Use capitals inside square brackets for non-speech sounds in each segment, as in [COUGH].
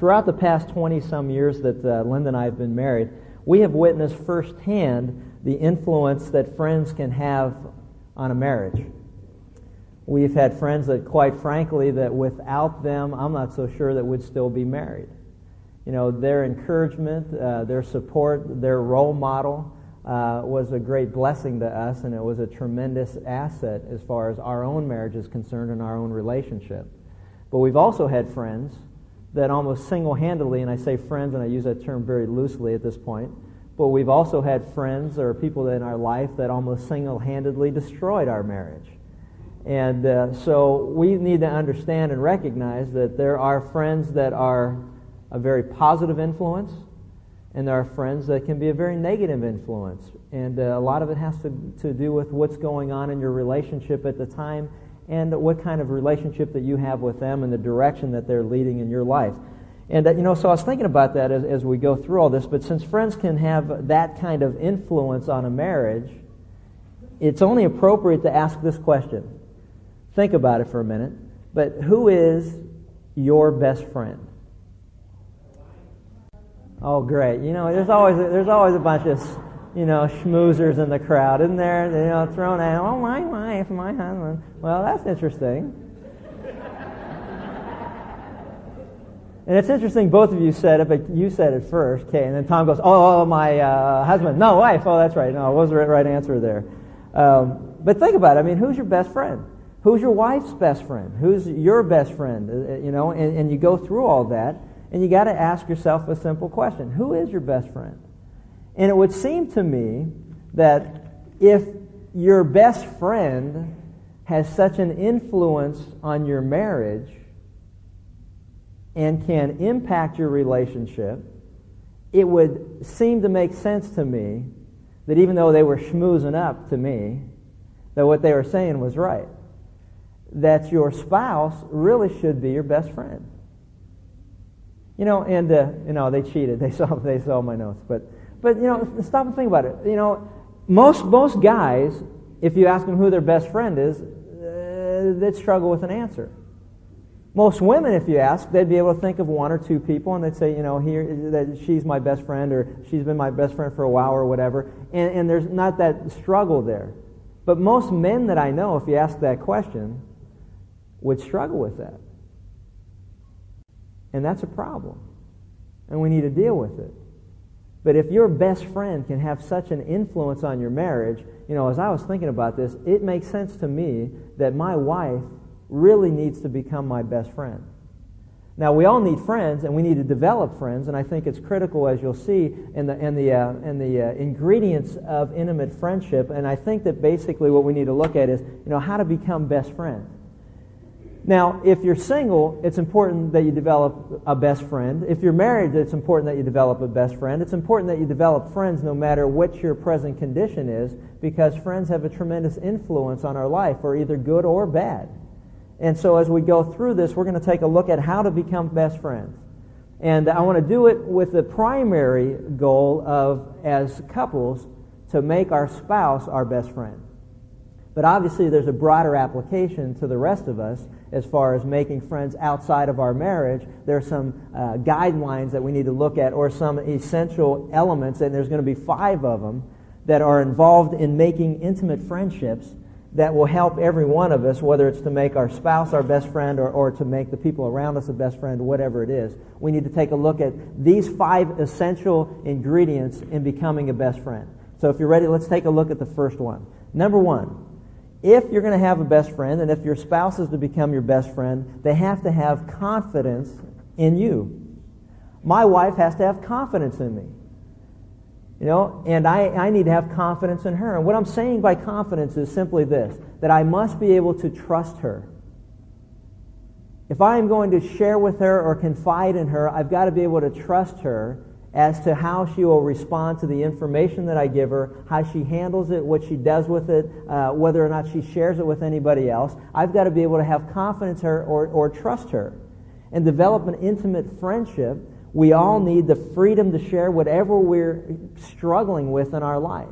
throughout the past 20 some years that uh, Linda and I have been married, we have witnessed firsthand the influence that friends can have on a marriage. We've had friends that, quite frankly, that without them, I'm not so sure that we'd still be married. You know, their encouragement, uh, their support, their role model uh, was a great blessing to us, and it was a tremendous asset as far as our own marriage is concerned and our own relationship. But we've also had friends that almost single handedly, and I say friends, and I use that term very loosely at this point, but we've also had friends or people in our life that almost single handedly destroyed our marriage. And uh, so we need to understand and recognize that there are friends that are a very positive influence, and there are friends that can be a very negative influence. And uh, a lot of it has to, to do with what's going on in your relationship at the time and what kind of relationship that you have with them and the direction that they're leading in your life. And, uh, you know, so I was thinking about that as, as we go through all this, but since friends can have that kind of influence on a marriage, it's only appropriate to ask this question. Think about it for a minute. But who is your best friend? Oh, great. You know, there's always, there's always a bunch of you know, schmoozers in the crowd, isn't there? You know, thrown out, oh, my wife, my husband. Well, that's interesting. and it's interesting, both of you said it, but you said it first, okay, and then Tom goes, oh, oh my uh, husband. No, wife. Oh, that's right. No, it was the right answer there. Um, but think about it. I mean, who's your best friend? Who's your wife's best friend? Who's your best friend? Uh, uh, you know, and, and you go through all that, and you got to ask yourself a simple question. Who is your best friend? And it would seem to me that if your best friend has such an influence on your marriage and can impact your relationship, it would seem to make sense to me that even though they were schmoozing up to me, that what they were saying was right. That your spouse really should be your best friend. You know, and uh, you know they cheated. They [LAUGHS] saw they saw my notes, but but, you know, stop and think about it. You know, most, most guys, if you ask them who their best friend is, uh, they'd struggle with an answer. Most women, if you ask, they'd be able to think of one or two people, and they'd say, you know, here that she's my best friend, or she's been my best friend for a while, or whatever. And, and there's not that struggle there. But most men that I know, if you ask that question, would struggle with that. And that's a problem. And we need to deal with it. But if your best friend can have such an influence on your marriage, you know, as I was thinking about this, it makes sense to me that my wife really needs to become my best friend. Now, we all need friends, and we need to develop friends, and I think it's critical, as you'll see, in the, in the, uh, in the uh, ingredients of intimate friendship. And I think that basically what we need to look at is, you know, how to become best friends. Now, if you're single, it's important that you develop a best friend. If you're married, it's important that you develop a best friend. It's important that you develop friends no matter what your present condition is, because friends have a tremendous influence on our life, for either good or bad. And so as we go through this, we're going to take a look at how to become best friends. And I want to do it with the primary goal of, as couples, to make our spouse our best friend. But obviously, there's a broader application to the rest of us as far as making friends outside of our marriage. There are some uh, guidelines that we need to look at, or some essential elements, and there's going to be five of them that are involved in making intimate friendships that will help every one of us, whether it's to make our spouse our best friend or, or to make the people around us a best friend, whatever it is. We need to take a look at these five essential ingredients in becoming a best friend. So if you're ready, let's take a look at the first one. Number one, if you're going to have a best friend, and if your spouse is to become your best friend, they have to have confidence in you. My wife has to have confidence in me. You know, and I, I need to have confidence in her. And what I'm saying by confidence is simply this that I must be able to trust her. If I am going to share with her or confide in her, I've got to be able to trust her as to how she will respond to the information that I give her, how she handles it, what she does with it, uh, whether or not she shares it with anybody else. I've got to be able to have confidence her or, or trust her. And develop an intimate friendship, we all need the freedom to share whatever we're struggling with in our life.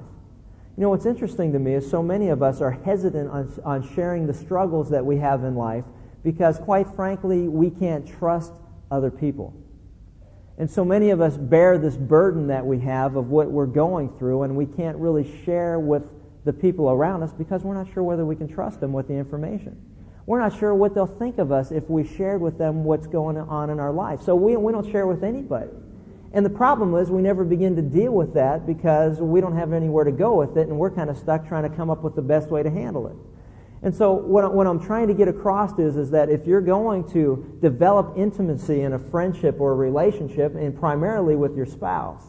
You know, what's interesting to me is so many of us are hesitant on, on sharing the struggles that we have in life because, quite frankly, we can't trust other people. And so many of us bear this burden that we have of what we're going through, and we can't really share with the people around us because we're not sure whether we can trust them with the information. We're not sure what they'll think of us if we shared with them what's going on in our life. So we, we don't share with anybody. And the problem is we never begin to deal with that because we don't have anywhere to go with it, and we're kind of stuck trying to come up with the best way to handle it. And so what, what I'm trying to get across is, is that if you're going to develop intimacy in a friendship or a relationship, and primarily with your spouse,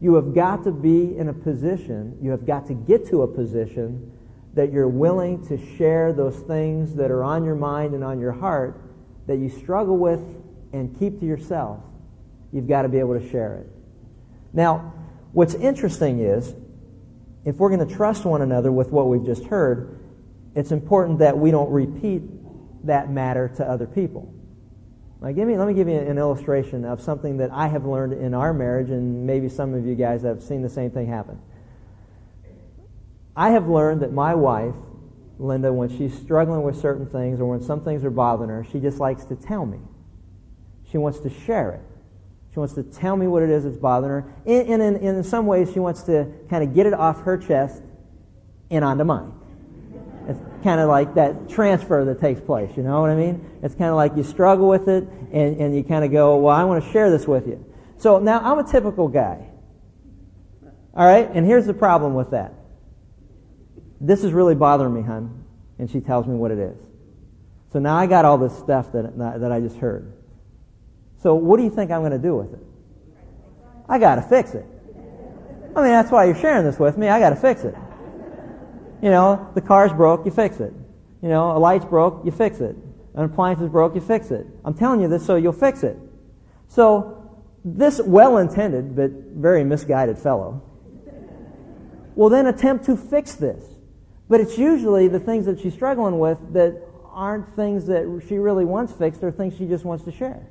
you have got to be in a position, you have got to get to a position that you're willing to share those things that are on your mind and on your heart that you struggle with and keep to yourself. You've got to be able to share it. Now, what's interesting is, if we're going to trust one another with what we've just heard, it's important that we don't repeat that matter to other people. Give me, let me give you an illustration of something that I have learned in our marriage, and maybe some of you guys have seen the same thing happen. I have learned that my wife, Linda, when she's struggling with certain things or when some things are bothering her, she just likes to tell me. She wants to share it. She wants to tell me what it is that's bothering her. And in, in some ways, she wants to kind of get it off her chest and onto mine. It's kind of like that transfer that takes place, you know what I mean? It's kind of like you struggle with it and, and you kind of go, well, I want to share this with you. So now I'm a typical guy. All right? And here's the problem with that. This is really bothering me, hon. And she tells me what it is. So now I got all this stuff that, that I just heard. So what do you think I'm going to do with it? I got to fix it. I mean, that's why you're sharing this with me. I got to fix it. You know, the car's broke, you fix it. You know, a light's broke, you fix it. An appliance is broke, you fix it. I'm telling you this so you'll fix it. So, this well-intended but very misguided fellow will then attempt to fix this. But it's usually the things that she's struggling with that aren't things that she really wants fixed or things she just wants to share.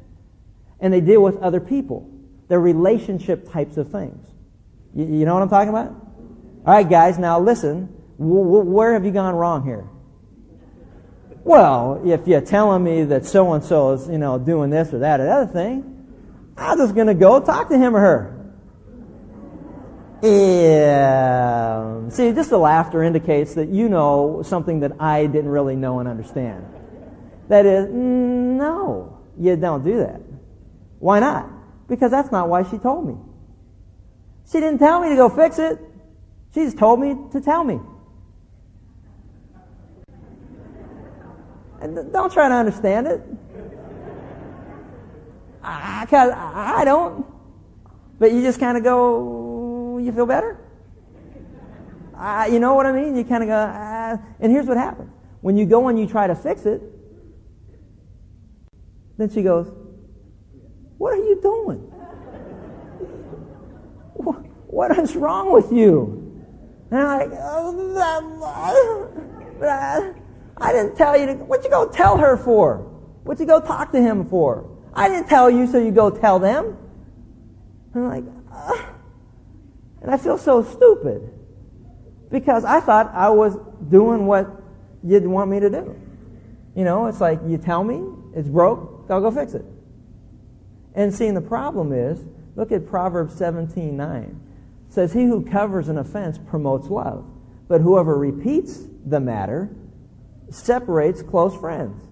And they deal with other people. They're relationship types of things. You, you know what I'm talking about? All right, guys, now listen where have you gone wrong here? Well, if you're telling me that so and so is, you know, doing this or that or the other thing, I'm just going to go talk to him or her. Yeah. See, just the laughter indicates that you know something that I didn't really know and understand. That is, no, you don't do that. Why not? Because that's not why she told me. She didn't tell me to go fix it. She just told me to tell me. Don't try to understand it. I, I don't. But you just kind of go, you feel better? You know what I mean? You kind of go, uh, and here's what happens. When you go and you try to fix it, then she goes, What are you doing? What is wrong with you? And I'm like, oh, I didn't tell you to, what'd you go tell her for? What'd you go talk to him for? I didn't tell you so you go tell them. And I'm like, and I feel so stupid because I thought I was doing what you'd want me to do. You know, it's like you tell me it's broke, I'll go fix it. And seeing the problem is, look at Proverbs 17:9. It says, "He who covers an offense promotes love, but whoever repeats the matter separates close friends.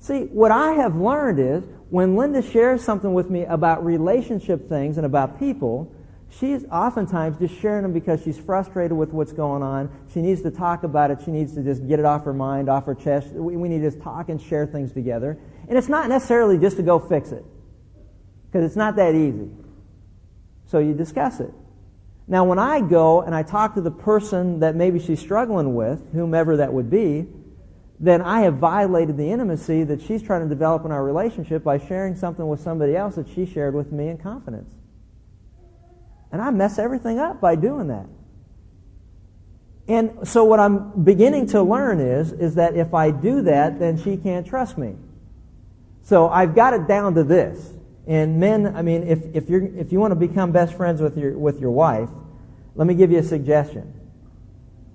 See, what I have learned is when Linda shares something with me about relationship things and about people, she's oftentimes just sharing them because she's frustrated with what's going on. She needs to talk about it. She needs to just get it off her mind, off her chest. We, we need to just talk and share things together. And it's not necessarily just to go fix it because it's not that easy. So you discuss it. Now, when I go and I talk to the person that maybe she's struggling with, whomever that would be, then I have violated the intimacy that she's trying to develop in our relationship by sharing something with somebody else that she shared with me in confidence. And I mess everything up by doing that. And so what I'm beginning to learn is, is that if I do that, then she can't trust me. So I've got it down to this. And men, I mean, if, if, you're, if you want to become best friends with your, with your wife, let me give you a suggestion.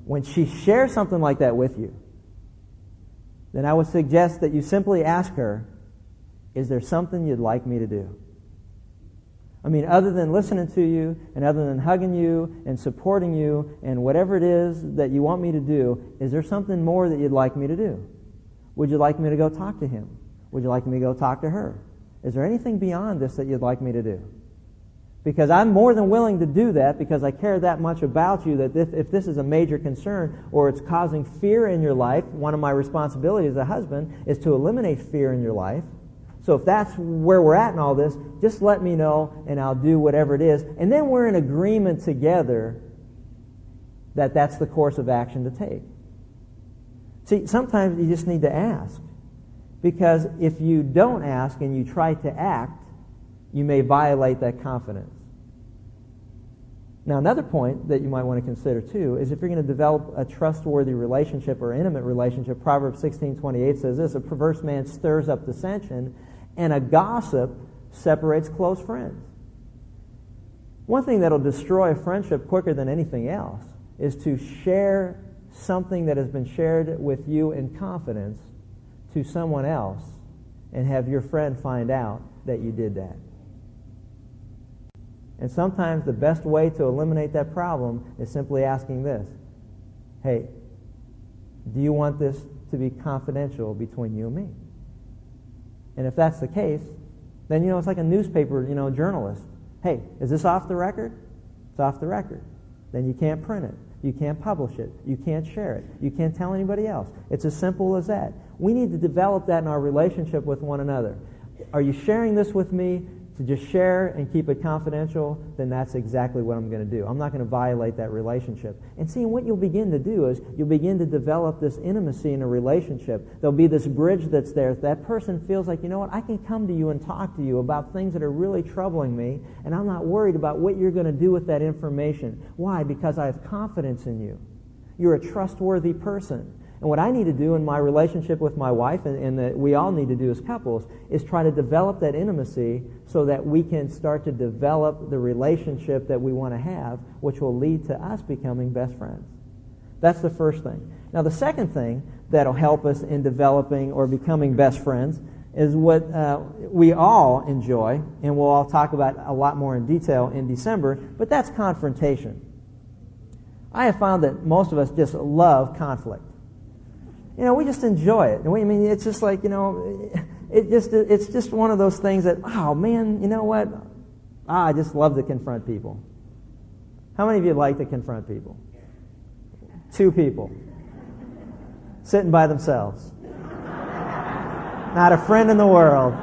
When she shares something like that with you, then I would suggest that you simply ask her, Is there something you'd like me to do? I mean, other than listening to you and other than hugging you and supporting you and whatever it is that you want me to do, is there something more that you'd like me to do? Would you like me to go talk to him? Would you like me to go talk to her? Is there anything beyond this that you'd like me to do? Because I'm more than willing to do that because I care that much about you that if, if this is a major concern or it's causing fear in your life, one of my responsibilities as a husband is to eliminate fear in your life. So if that's where we're at in all this, just let me know and I'll do whatever it is. And then we're in agreement together that that's the course of action to take. See, sometimes you just need to ask. Because if you don't ask and you try to act, you may violate that confidence. Now, another point that you might want to consider too is if you're going to develop a trustworthy relationship or intimate relationship, Proverbs 16:28 says this: "A perverse man stirs up dissension, and a gossip separates close friends." One thing that'll destroy a friendship quicker than anything else is to share something that has been shared with you in confidence to someone else and have your friend find out that you did that. And sometimes the best way to eliminate that problem is simply asking this Hey, do you want this to be confidential between you and me? And if that's the case, then, you know, it's like a newspaper, you know, journalist. Hey, is this off the record? It's off the record. Then you can't print it. You can't publish it. You can't share it. You can't tell anybody else. It's as simple as that. We need to develop that in our relationship with one another. Are you sharing this with me to just share and keep it confidential, then that's exactly what I'm going to do. I'm not going to violate that relationship. And see, what you'll begin to do is you'll begin to develop this intimacy in a relationship. There'll be this bridge that's there. That person feels like, you know what, I can come to you and talk to you about things that are really troubling me, and I'm not worried about what you're going to do with that information. Why? Because I have confidence in you. You're a trustworthy person. And what I need to do in my relationship with my wife, and, and that we all need to do as couples, is try to develop that intimacy so that we can start to develop the relationship that we want to have, which will lead to us becoming best friends. That's the first thing. Now, the second thing that'll help us in developing or becoming best friends is what uh, we all enjoy, and we'll all talk about a lot more in detail in December, but that's confrontation. I have found that most of us just love conflict you know, we just enjoy it. And we, I mean, it's just like, you know, it just, it's just one of those things that, oh man, you know what? Ah, I just love to confront people. How many of you like to confront people? Two people. Sitting by themselves. Not a friend in the world.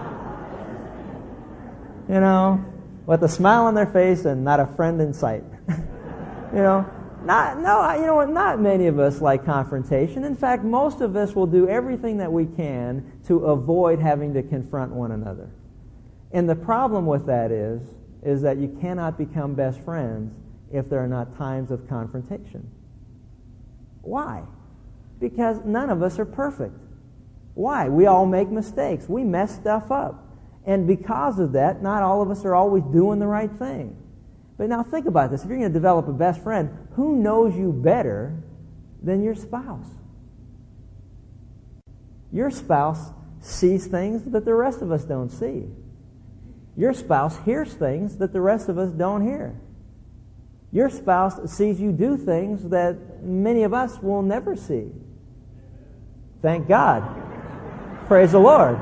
You know, with a smile on their face and not a friend in sight. [LAUGHS] you know, not, no, you know what? Not many of us like confrontation. In fact, most of us will do everything that we can to avoid having to confront one another. And the problem with that is, is that you cannot become best friends if there are not times of confrontation. Why? Because none of us are perfect. Why? We all make mistakes. We mess stuff up. And because of that, not all of us are always doing the right thing. But now think about this. If you're going to develop a best friend, who knows you better than your spouse? Your spouse sees things that the rest of us don't see. Your spouse hears things that the rest of us don't hear. Your spouse sees you do things that many of us will never see. Thank God. Praise the Lord.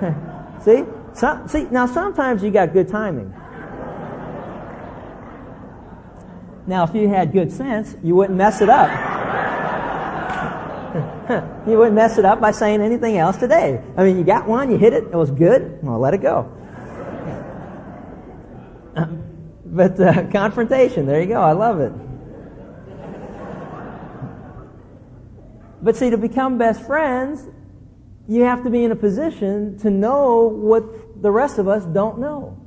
[LAUGHS] see? Some, see, now sometimes you got good timing. Now, if you had good sense, you wouldn't mess it up. [LAUGHS] you wouldn't mess it up by saying anything else today. I mean, you got one, you hit it, it was good, well, let it go. [LAUGHS] but uh, confrontation, there you go, I love it. But see, to become best friends, you have to be in a position to know what the rest of us don't know.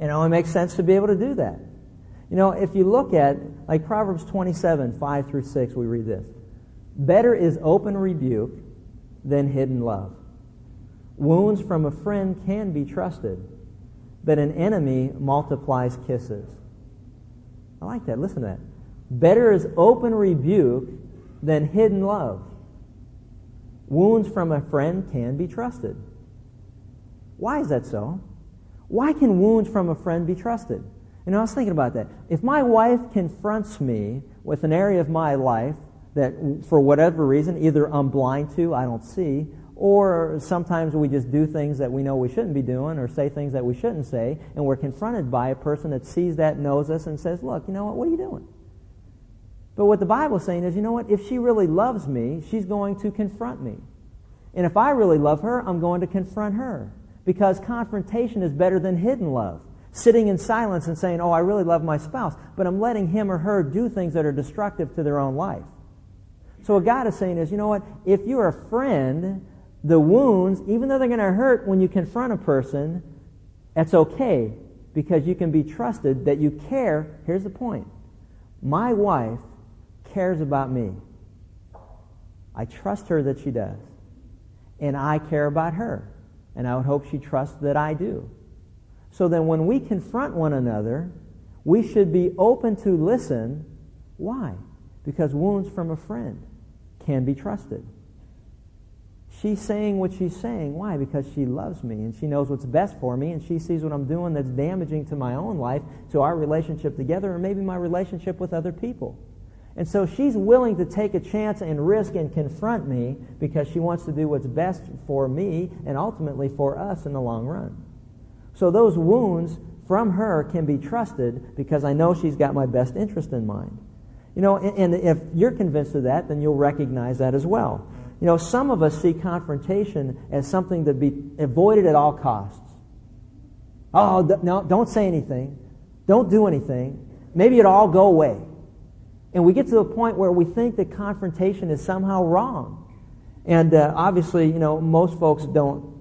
And It only makes sense to be able to do that. You know, if you look at, like Proverbs 27, 5 through 6, we read this. Better is open rebuke than hidden love. Wounds from a friend can be trusted, but an enemy multiplies kisses. I like that. Listen to that. Better is open rebuke than hidden love. Wounds from a friend can be trusted. Why is that so? Why can wounds from a friend be trusted? You know, I was thinking about that. If my wife confronts me with an area of my life that, for whatever reason, either I'm blind to, I don't see, or sometimes we just do things that we know we shouldn't be doing or say things that we shouldn't say, and we're confronted by a person that sees that, knows us, and says, Look, you know what? What are you doing? But what the Bible's saying is, you know what? If she really loves me, she's going to confront me. And if I really love her, I'm going to confront her. Because confrontation is better than hidden love. Sitting in silence and saying, oh, I really love my spouse, but I'm letting him or her do things that are destructive to their own life. So what God is saying is, you know what? If you're a friend, the wounds, even though they're going to hurt when you confront a person, that's okay because you can be trusted that you care. Here's the point. My wife cares about me. I trust her that she does. And I care about her. And I would hope she trusts that I do. So then when we confront one another, we should be open to listen. Why? Because wounds from a friend can be trusted. She's saying what she's saying. Why? Because she loves me and she knows what's best for me and she sees what I'm doing that's damaging to my own life, to our relationship together, or maybe my relationship with other people. And so she's willing to take a chance and risk and confront me because she wants to do what's best for me and ultimately for us in the long run. So those wounds from her can be trusted because I know she's got my best interest in mind. You know, and if you're convinced of that, then you'll recognize that as well. You know, some of us see confrontation as something to be avoided at all costs. Oh, no, don't say anything. Don't do anything. Maybe it'll all go away. And we get to the point where we think that confrontation is somehow wrong. And uh, obviously, you know, most folks don't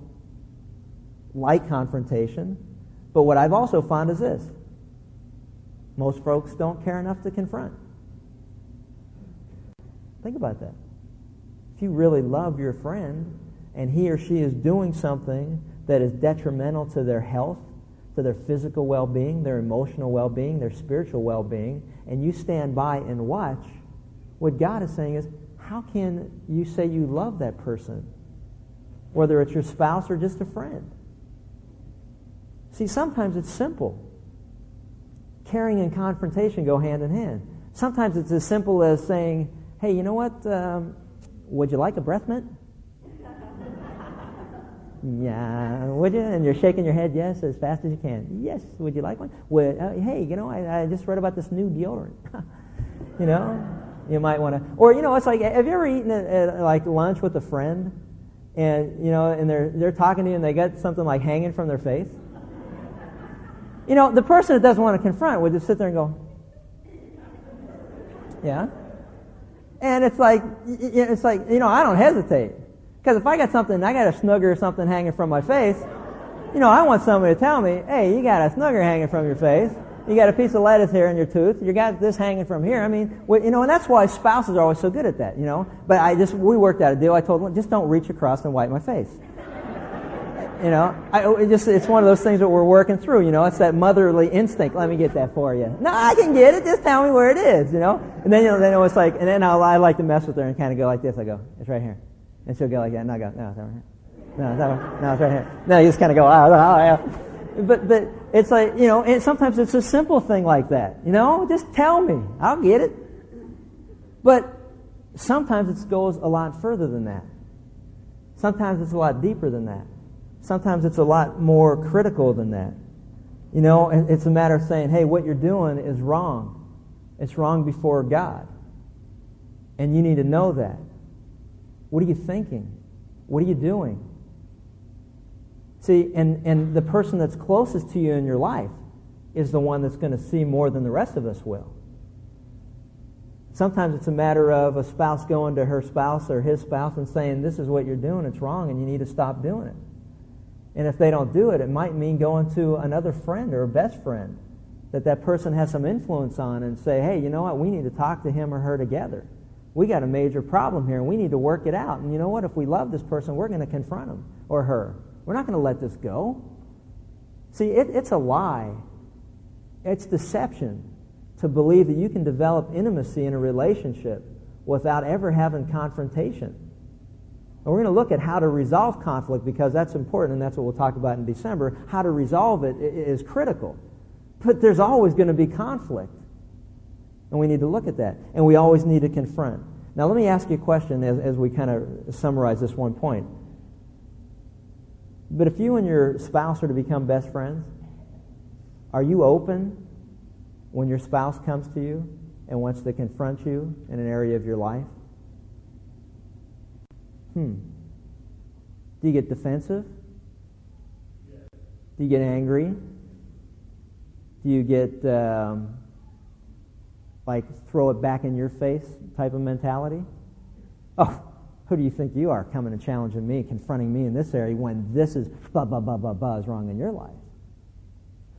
like confrontation. But what I've also found is this most folks don't care enough to confront. Think about that. If you really love your friend and he or she is doing something that is detrimental to their health, to their physical well being, their emotional well being, their spiritual well being, and you stand by and watch, what God is saying is, how can you say you love that person? Whether it's your spouse or just a friend. See, sometimes it's simple. Caring and confrontation go hand in hand. Sometimes it's as simple as saying, hey, you know what? Um, would you like a breath mint? [LAUGHS] Yeah, would you? And you're shaking your head yes as fast as you can. Yes, would you like one? Would, uh, hey, you know, I, I, just read about this new deodorant. [LAUGHS] you know, you might want to. Or you know, it's like, have you ever eaten at, at, like lunch with a friend, and you know, and they're they're talking to you and they got something like hanging from their face. You know, the person that doesn't want to confront would just sit there and go, yeah. And it's like, it's like, you know, I don't hesitate. Because if I got something, I got a snugger or something hanging from my face, you know, I want somebody to tell me, hey, you got a snugger hanging from your face. You got a piece of lettuce here in your tooth. You got this hanging from here. I mean, you know, and that's why spouses are always so good at that, you know. But I just, we worked out a deal. I told them, just don't reach across and wipe my face. You know, I, oh, it just, it's one of those things that we're working through, you know. It's that motherly instinct. Let me get that for you. No, I can get it. Just tell me where it is, you know. And then, you know, then it was like, and then I'll, I like to mess with her and kind of go like this. I go, it's right here. And she'll go like that, and I go, no, it's right here. No, it's here. No, it's right here. No, you just kind of go, oh, oh, oh, yeah. But, but it's like, you know, and sometimes it's a simple thing like that. You know, just tell me. I'll get it. But sometimes it goes a lot further than that. Sometimes it's a lot deeper than that. Sometimes it's a lot more critical than that. You know, it's a matter of saying, hey, what you're doing is wrong. It's wrong before God. And you need to know that. What are you thinking? What are you doing? See, and, and the person that's closest to you in your life is the one that's going to see more than the rest of us will. Sometimes it's a matter of a spouse going to her spouse or his spouse and saying, This is what you're doing, it's wrong, and you need to stop doing it. And if they don't do it, it might mean going to another friend or a best friend that that person has some influence on and say, Hey, you know what? We need to talk to him or her together we got a major problem here and we need to work it out. And you know what? If we love this person, we're going to confront him or her. We're not going to let this go. See, it, it's a lie. It's deception to believe that you can develop intimacy in a relationship without ever having confrontation. And we're going to look at how to resolve conflict because that's important and that's what we'll talk about in December. How to resolve it is critical. But there's always going to be conflict. And we need to look at that. And we always need to confront. Now, let me ask you a question as, as we kind of summarize this one point. But if you and your spouse are to become best friends, are you open when your spouse comes to you and wants to confront you in an area of your life? Hmm. Do you get defensive? Do you get angry? Do you get um, like throw it back in your face type of mentality? Oh, who do you think you are coming and challenging me, confronting me in this area when this is blah, blah, blah, blah, blah is wrong in your life?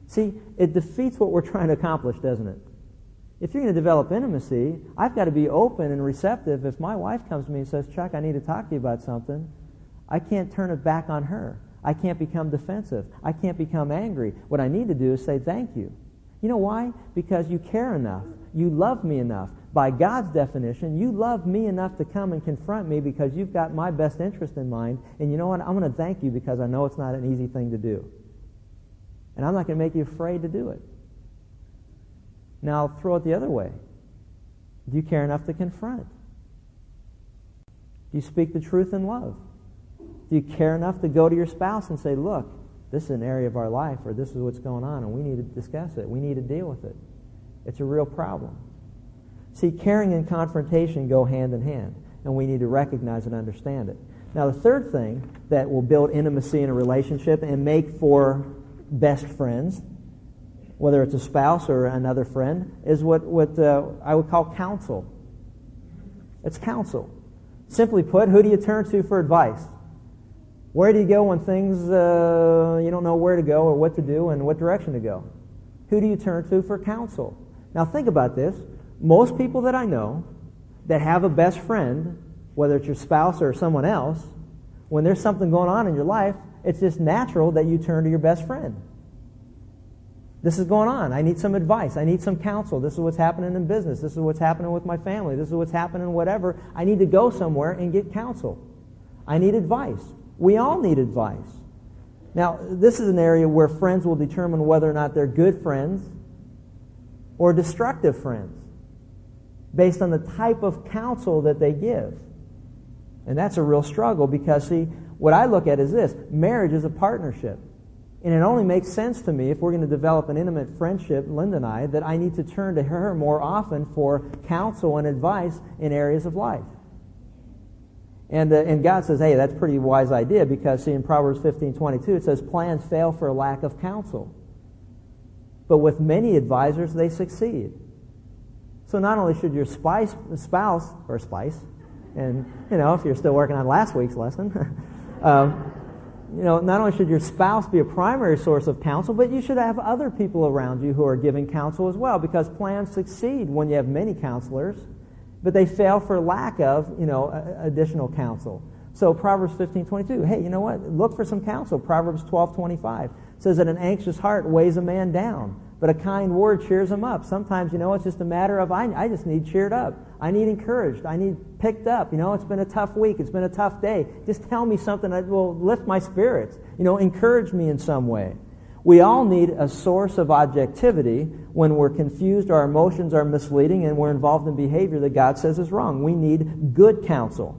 See, it defeats what we're trying to accomplish, doesn't it? If you're going to develop intimacy, I've got to be open and receptive. If my wife comes to me and says, Chuck, I need to talk to you about something, I can't turn it back on her. I can't become defensive. I can't become angry. What I need to do is say thank you. You know why? Because you care enough. You love me enough. By God's definition, you love me enough to come and confront me because you've got my best interest in mind. And you know what? I'm going to thank you because I know it's not an easy thing to do. And I'm not going to make you afraid to do it. Now, throw it the other way. Do you care enough to confront? Do you speak the truth in love? Do you care enough to go to your spouse and say, look, this is an area of our life, or this is what's going on, and we need to discuss it. We need to deal with it. It's a real problem. See, caring and confrontation go hand in hand, and we need to recognize and understand it. Now, the third thing that will build intimacy in a relationship and make for best friends, whether it's a spouse or another friend, is what, what uh, I would call counsel. It's counsel. Simply put, who do you turn to for advice? Where do you go when things, uh, you don't know where to go or what to do and what direction to go? Who do you turn to for counsel? Now think about this. Most people that I know that have a best friend, whether it's your spouse or someone else, when there's something going on in your life, it's just natural that you turn to your best friend. This is going on. I need some advice. I need some counsel. This is what's happening in business. This is what's happening with my family. This is what's happening whatever. I need to go somewhere and get counsel. I need advice. We all need advice. Now, this is an area where friends will determine whether or not they're good friends or destructive friends based on the type of counsel that they give. And that's a real struggle because, see, what I look at is this marriage is a partnership. And it only makes sense to me if we're going to develop an intimate friendship, Linda and I, that I need to turn to her more often for counsel and advice in areas of life. And, uh, and God says, hey, that's a pretty wise idea because, see, in Proverbs 15 22, it says, plans fail for lack of counsel. But with many advisors, they succeed. So not only should your spice, spouse, or spice, and, you know, if you're still working on last week's lesson, [LAUGHS] um, you know, not only should your spouse be a primary source of counsel, but you should have other people around you who are giving counsel as well because plans succeed when you have many counselors, but they fail for lack of, you know, additional counsel. So Proverbs 15:22, hey, you know what? Look for some counsel. Proverbs 12:25 says that an anxious heart weighs a man down, but a kind word cheers them up. Sometimes, you know, it's just a matter of I, I just need cheered up. I need encouraged. I need picked up. You know, it's been a tough week. It's been a tough day. Just tell me something that will lift my spirits. You know, encourage me in some way. We all need a source of objectivity when we're confused, our emotions are misleading, and we're involved in behavior that God says is wrong. We need good counsel.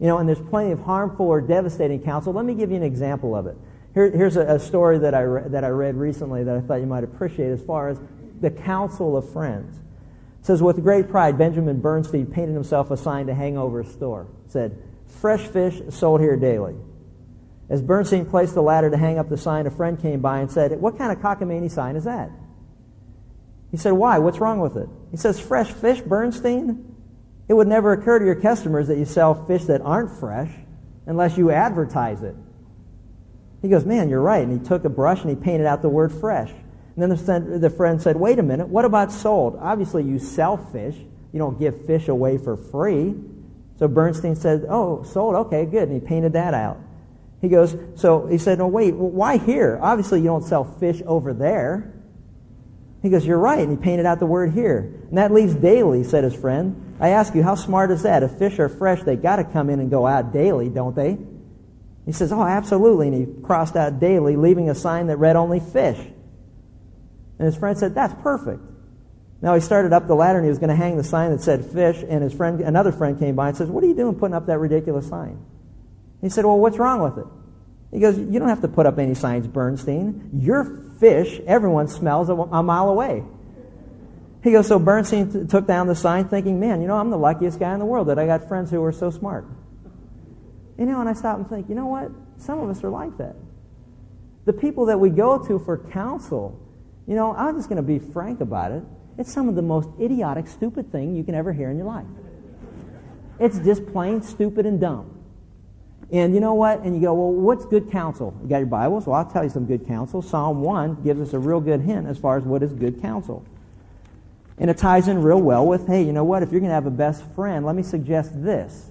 You know, and there's plenty of harmful or devastating counsel. Let me give you an example of it. Here, here's a, a, story that I, re- that I read recently that I thought you might appreciate as far as the counsel of friends. It says, with great pride, Benjamin Bernstein painted himself a sign to hang over his store. It said, fresh fish sold here daily. As Bernstein placed the ladder to hang up the sign, a friend came by and said, what kind of cockamamie sign is that? He said, why? What's wrong with it? He says, fresh fish, Bernstein? It would never occur to your customers that you sell fish that aren't fresh unless you advertise it. He goes, man, you're right. And he took a brush and he painted out the word fresh. And then the, friend said, wait a minute, what about sold? Obviously you sell fish. You don't give fish away for free. So Bernstein said, oh, sold, okay, good. And he painted that out. He goes, so he said, no, wait, why here? Obviously you don't sell fish over there. He goes, You're right. And he painted out the word here. And that leaves daily, said his friend. I ask you, how smart is that? If fish are fresh, they got to come in and go out daily, don't they? He says, Oh, absolutely. And he crossed out daily, leaving a sign that read only fish. And his friend said, That's perfect. Now he started up the ladder and he was going to hang the sign that said fish, and his friend, another friend came by and says, What are you doing putting up that ridiculous sign? He said, Well, what's wrong with it? He goes, You don't have to put up any signs, Bernstein. Your fish, everyone smells a, a mile away. He goes, So Bernstein t- took down the sign thinking, Man, you know, I'm the luckiest guy in the world that I got friends who are so smart. You know, and I stop and think, you know what? Some of us are like that. The people that we go to for counsel, you know, I'm just going to be frank about it. It's some of the most idiotic, stupid thing you can ever hear in your life. It's just plain stupid and dumb. And you know what? And you go, well, what's good counsel? You got your Bibles? Well, I'll tell you some good counsel. Psalm 1 gives us a real good hint as far as what is good counsel. And it ties in real well with, hey, you know what? If you're going to have a best friend, let me suggest this.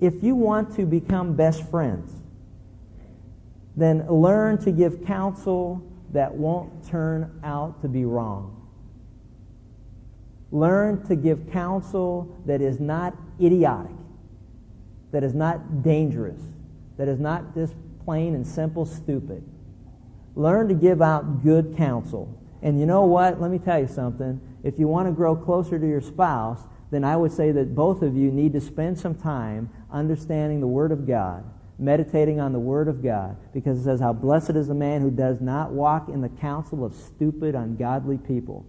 If you want to become best friends, then learn to give counsel that won't turn out to be wrong. Learn to give counsel that is not idiotic, that is not dangerous, that is not just plain and simple stupid. Learn to give out good counsel. And you know what? Let me tell you something. If you want to grow closer to your spouse, then I would say that both of you need to spend some time understanding the Word of God, meditating on the Word of God, because it says, How blessed is the man who does not walk in the counsel of stupid, ungodly people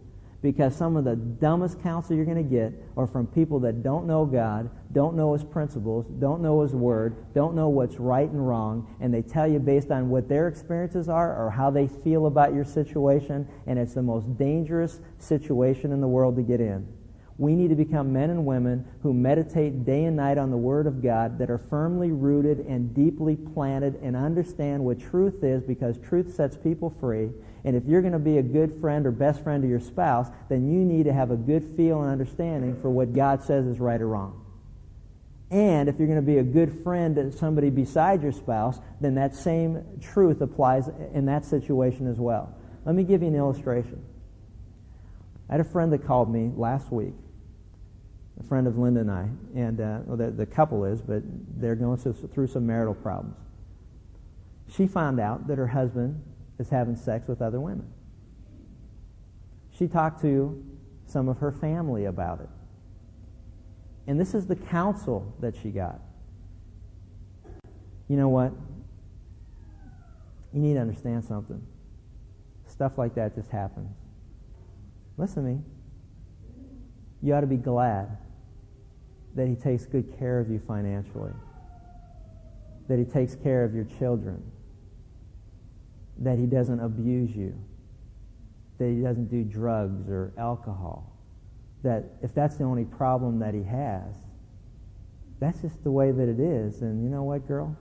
because some of the dumbest counsel you're going to get are from people that don't know God, don't know His principles, don't know His Word, don't know what's right and wrong, and they tell you based on what their experiences are or how they feel about your situation, and it's the most dangerous situation in the world to get in. We need to become men and women who meditate day and night on the Word of God, that are firmly rooted and deeply planted and understand what truth is because truth sets people free. And if you're going to be a good friend or best friend to your spouse, then you need to have a good feel and understanding for what God says is right or wrong. And if you're going to be a good friend to somebody beside your spouse, then that same truth applies in that situation as well. Let me give you an illustration. I had a friend that called me last week a friend of Linda and I, and uh, well, the, the couple is, but they're going through some marital problems. She found out that her husband is having sex with other women. She talked to some of her family about it. And this is the counsel that she got. You know what? You need to understand something. Stuff like that just happens. Listen to me. You ought to be glad that He takes good care of you financially, that He takes care of your children, that He doesn't abuse you, that He doesn't do drugs or alcohol. That if that's the only problem that He has, that's just the way that it is. And you know what, girl?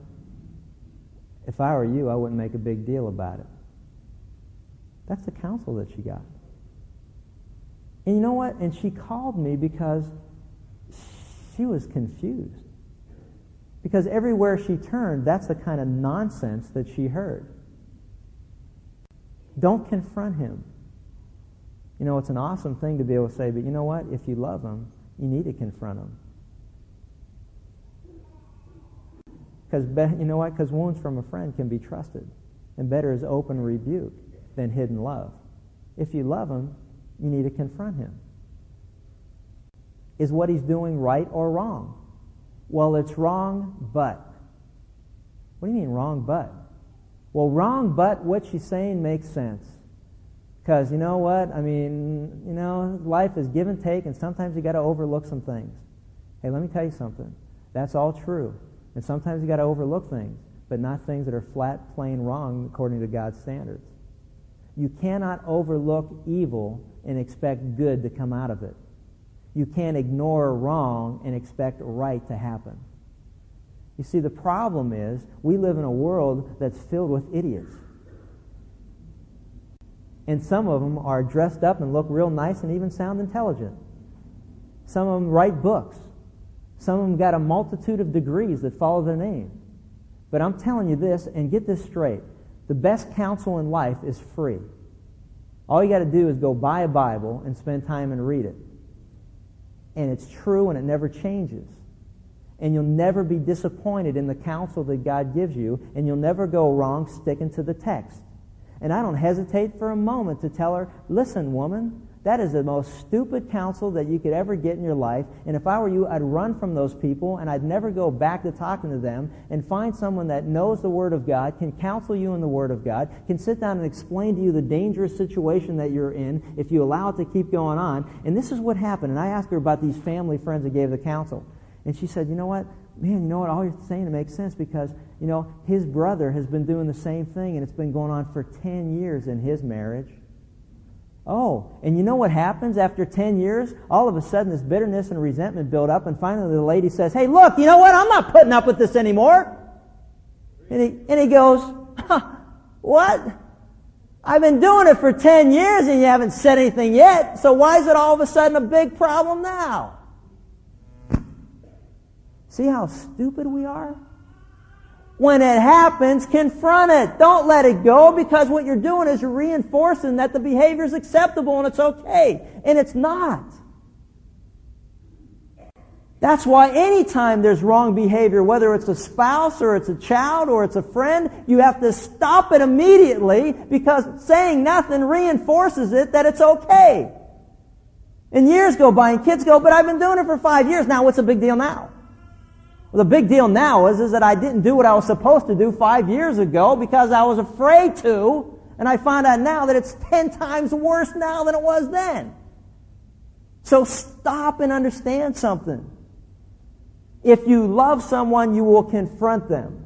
If I were you, I wouldn't make a big deal about it. That's the counsel that she got. And you know what? And she called me because she was confused. Because everywhere she turned, that's the kind of nonsense that she heard. Don't confront him. You know, it's an awesome thing to be able to say, but you know what? If you love him, you need to confront him. Because, you know what? Because wounds from a friend can be trusted. And better is open rebuke than hidden love. If you love him, you need to confront him. Is what he's doing right or wrong? Well, it's wrong, but. What do you mean wrong, but? Well, wrong, but what she's saying makes sense. Because you know what? I mean, you know, life is give and take, and sometimes you got to overlook some things. Hey, let me tell you something. That's all true. And sometimes you got to overlook things, but not things that are flat, plain wrong according to God's standards. You cannot overlook evil and expect good to come out of it. You can't ignore wrong and expect right to happen. You see, the problem is we live in a world that's filled with idiots. And some of them are dressed up and look real nice and even sound intelligent. Some of them write books. Some of them got a multitude of degrees that follow their name. But I'm telling you this, and get this straight. The best counsel in life is free. All you got to do is go buy a Bible and spend time and read it. And it's true and it never changes. And you'll never be disappointed in the counsel that God gives you, and you'll never go wrong sticking to the text. And I don't hesitate for a moment to tell her, listen, woman, that is the most stupid counsel that you could ever get in your life. And if I were you, I'd run from those people and I'd never go back to talking to them and find someone that knows the Word of God, can counsel you in the Word of God, can sit down and explain to you the dangerous situation that you're in if you allow it to keep going on. And this is what happened. And I asked her about these family friends that gave the counsel. And she said, you know what? Man, you know what? All you're saying makes sense because, you know, his brother has been doing the same thing and it's been going on for 10 years in his marriage. Oh, and you know what happens after 10 years? All of a sudden this bitterness and resentment build up and finally the lady says, hey, look, you know what? I'm not putting up with this anymore. And he, and he goes, huh, what? I've been doing it for 10 years and you haven't said anything yet, so why is it all of a sudden a big problem now? See how stupid we are? When it happens, confront it. Don't let it go because what you're doing is you're reinforcing that the behavior is acceptable and it's okay. And it's not. That's why anytime there's wrong behavior, whether it's a spouse or it's a child or it's a friend, you have to stop it immediately because saying nothing reinforces it that it's okay. And years go by and kids go, but I've been doing it for five years now. What's the big deal now? Well, the big deal now is, is that I didn't do what I was supposed to do five years ago because I was afraid to, and I find out now that it's ten times worse now than it was then. So stop and understand something. If you love someone, you will confront them.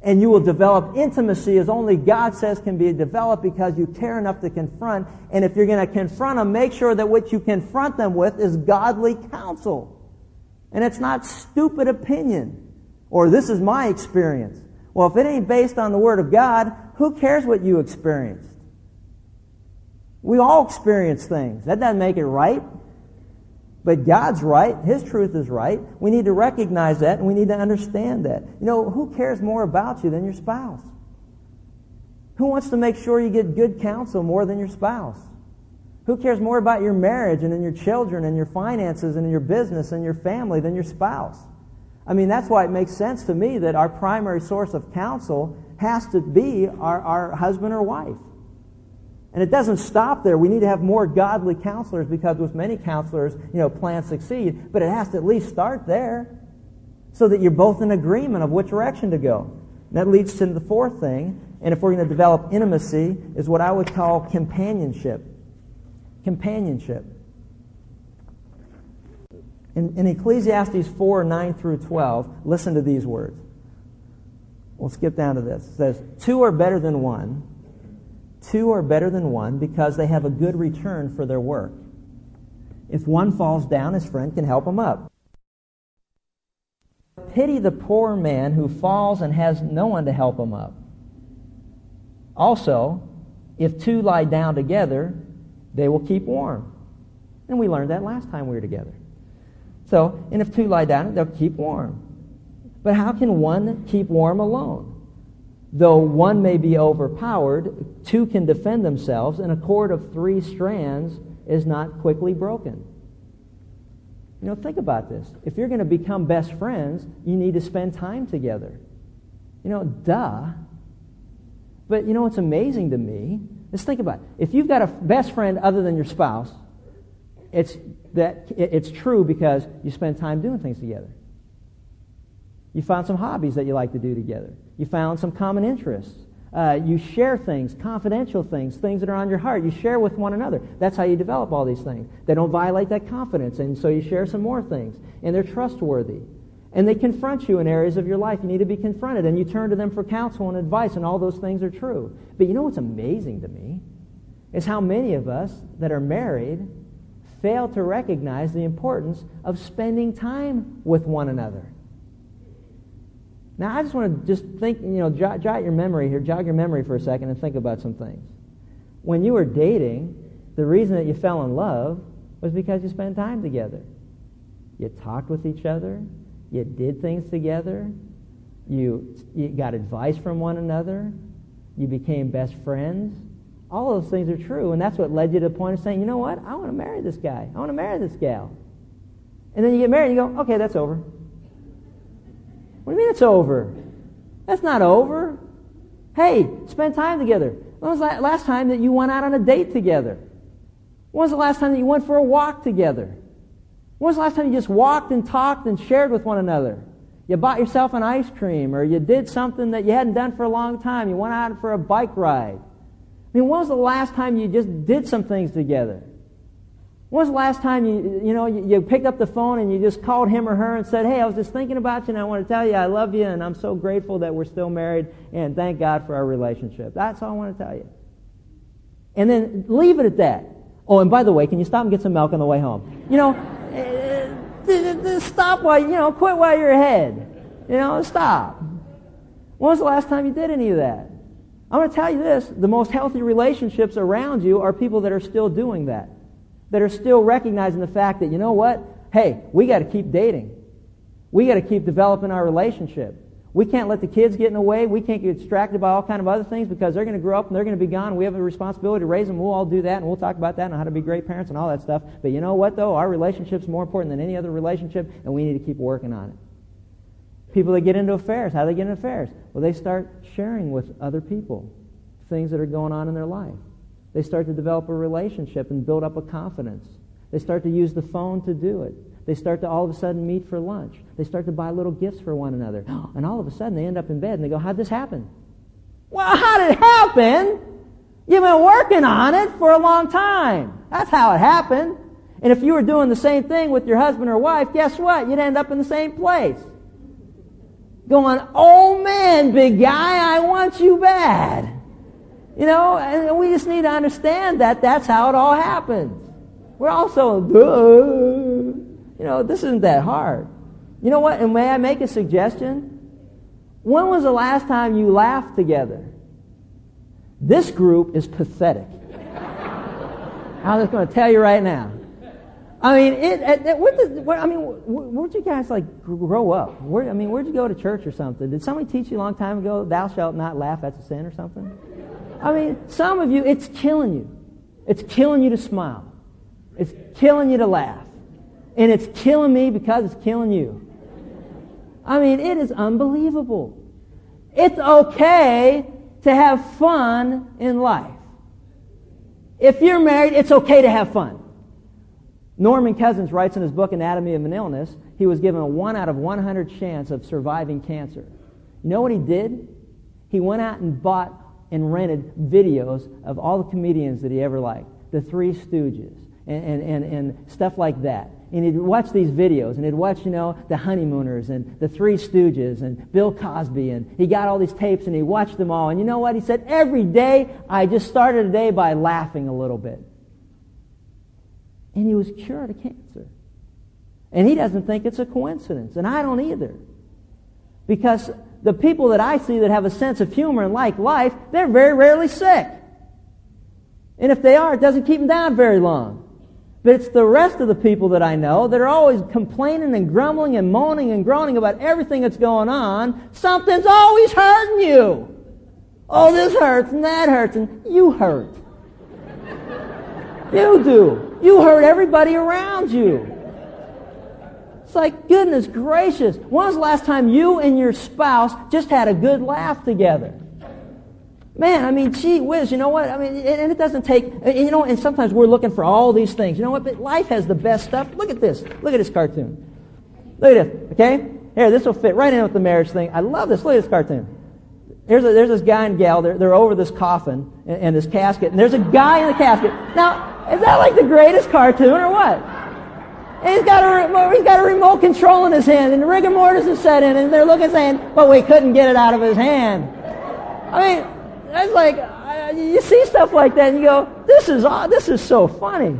And you will develop intimacy as only God says can be developed because you care enough to confront. And if you're going to confront them, make sure that what you confront them with is godly counsel. And it's not stupid opinion. Or this is my experience. Well, if it ain't based on the Word of God, who cares what you experienced? We all experience things. That doesn't make it right. But God's right. His truth is right. We need to recognize that and we need to understand that. You know, who cares more about you than your spouse? Who wants to make sure you get good counsel more than your spouse? Who cares more about your marriage and then your children and your finances and your business and your family than your spouse? I mean, that's why it makes sense to me that our primary source of counsel has to be our, our husband or wife. And it doesn't stop there. We need to have more godly counselors because with many counselors, you know, plans succeed, but it has to at least start there so that you're both in agreement of which direction to go. And that leads to the fourth thing, and if we're going to develop intimacy, is what I would call companionship companionship. In, in, Ecclesiastes 4 9 through 12, listen to these words. We'll skip down to this. It says, Two are better than one. Two are better than one because they have a good return for their work. If one falls down, his friend can help him up. Pity the poor man who falls and has no one to help him up. Also, if two lie down together, they will keep warm. And we learned that last time we were together. So, and if two lie down, they'll keep warm. But how can one keep warm alone? Though one may be overpowered, two can defend themselves, and a cord of three strands is not quickly broken. You know, think about this. If you're going to become best friends, you need to spend time together. You know, duh. But you know what's amazing to me Let's think about it. If you've got a best friend other than your spouse, it's, that, it's true because you spend time doing things together. You found some hobbies that you like to do together. You found some common interests. Uh, you share things, confidential things, things that are on your heart. You share with one another. That's how you develop all these things. They don't violate that confidence, and so you share some more things. And they're trustworthy. And they confront you in areas of your life. You need to be confronted. And you turn to them for counsel and advice, and all those things are true. But you know what's amazing to me? is how many of us that are married fail to recognize the importance of spending time with one another. Now, I just want to just think, you know, jot, jot your memory here, jog your memory for a second and think about some things. When you were dating, the reason that you fell in love was because you spent time together. You talked with each other. You did things together. You, you got advice from one another. You became best friends. All those things are true, and that's what led you to the point of saying, you know what? I want to marry this guy. I want to marry this gal. And then you get married and you go, okay, that's over. What do you mean it's over? That's not over. Hey, spend time together. When was the last time that you went out on a date together? When was the last time that you went for a walk together? When was the last time you just walked and talked and shared with one another? You bought yourself an ice cream or you did something that you hadn't done for a long time. You went out for a bike ride. I mean, when was the last time you just did some things together? When was the last time you, you know, you, you picked up the phone and you just called him or her and said, hey, I was just thinking about you and I want to tell you I love you and I'm so grateful that we're still married and thank God for our relationship. That's all I want to tell you. And then leave it at that. Oh, and by the way, can you stop and get some milk on the way home? You know, uh, stop while, you know, quit while you're ahead. You know, stop. When was the last time you did any of that? I'm going to tell you this the most healthy relationships around you are people that are still doing that, that are still recognizing the fact that, you know what? Hey, we got to keep dating. We got to keep developing our relationship. We can't let the kids get in the way. We can't get distracted by all kind of other things because they're going to grow up and they're going to be gone. We have a responsibility to raise them. We'll all do that, and we'll talk about that and how to be great parents and all that stuff. But you know what, though? Our relationship's more important than any other relationship, and we need to keep working on it. People that get into affairs, how do they get into affairs? Well, they start sharing with other people things that are going on in their life. They start to develop a relationship and build up a confidence. They start to use the phone to do it. They start to all of a sudden meet for lunch. They start to buy little gifts for one another. [GASPS] And all of a sudden they end up in bed and they go, How'd this happen? Well, how did it happen? You've been working on it for a long time. That's how it happened. And if you were doing the same thing with your husband or wife, guess what? You'd end up in the same place going, oh man, big guy, I want you bad. You know, and we just need to understand that that's how it all happens. We're also, Duh. You know, this isn't that hard. You know what? And may I make a suggestion? When was the last time you laughed together? This group is pathetic. [LAUGHS] I'm just going to tell you right now. I mean, it, it, it what what, I mean, where'd you guys like grow up? Where, I mean, where'd you go to church or something? Did somebody teach you a long time ago, "Thou shalt not laugh"? That's a sin or something. I mean, some of you, it's killing you. It's killing you to smile. It's killing you to laugh, and it's killing me because it's killing you. I mean, it is unbelievable. It's okay to have fun in life. If you're married, it's okay to have fun. Norman Cousins writes in his book Anatomy of an Illness, he was given a 1 out of 100 chance of surviving cancer. You know what he did? He went out and bought and rented videos of all the comedians that he ever liked, the Three Stooges, and, and, and, and stuff like that. And he'd watch these videos, and he'd watch, you know, the Honeymooners and the Three Stooges and Bill Cosby, and he got all these tapes and he watched them all. And you know what? He said, every day I just started a day by laughing a little bit and he was cured of cancer. And he doesn't think it's a coincidence, and I don't either. Because the people that I see that have a sense of humor and like life, they're very rarely sick. And if they are, it doesn't keep them down very long. But it's the rest of the people that I know that are always complaining and grumbling and moaning and groaning about everything that's going on. Something's always hurting you. Oh, this hurts and that hurts, and you hurt. You do. You hurt everybody around you. It's like, goodness gracious. When was the last time you and your spouse just had a good laugh together? Man, I mean, gee whiz, you know what? I mean, and it doesn't take, uh, you know, and sometimes we're looking for all these things. You know what? But life has the best stuff. Look at this. Look at this cartoon. Look at this, okay? Here, this will fit right in with the marriage thing. I love this. Look at this cartoon. There's, a, there's this guy and gal. They're, they're over this coffin and, and this casket, and there's a guy in the casket. Now, is that like the greatest cartoon or what? And he's got a remote, he's got a remote control in his hand, and the rigor mortis is set in, and they're looking saying, but we couldn't get it out of his hand. I mean, that's like, I, you see stuff like that and you go, this is, this is so funny.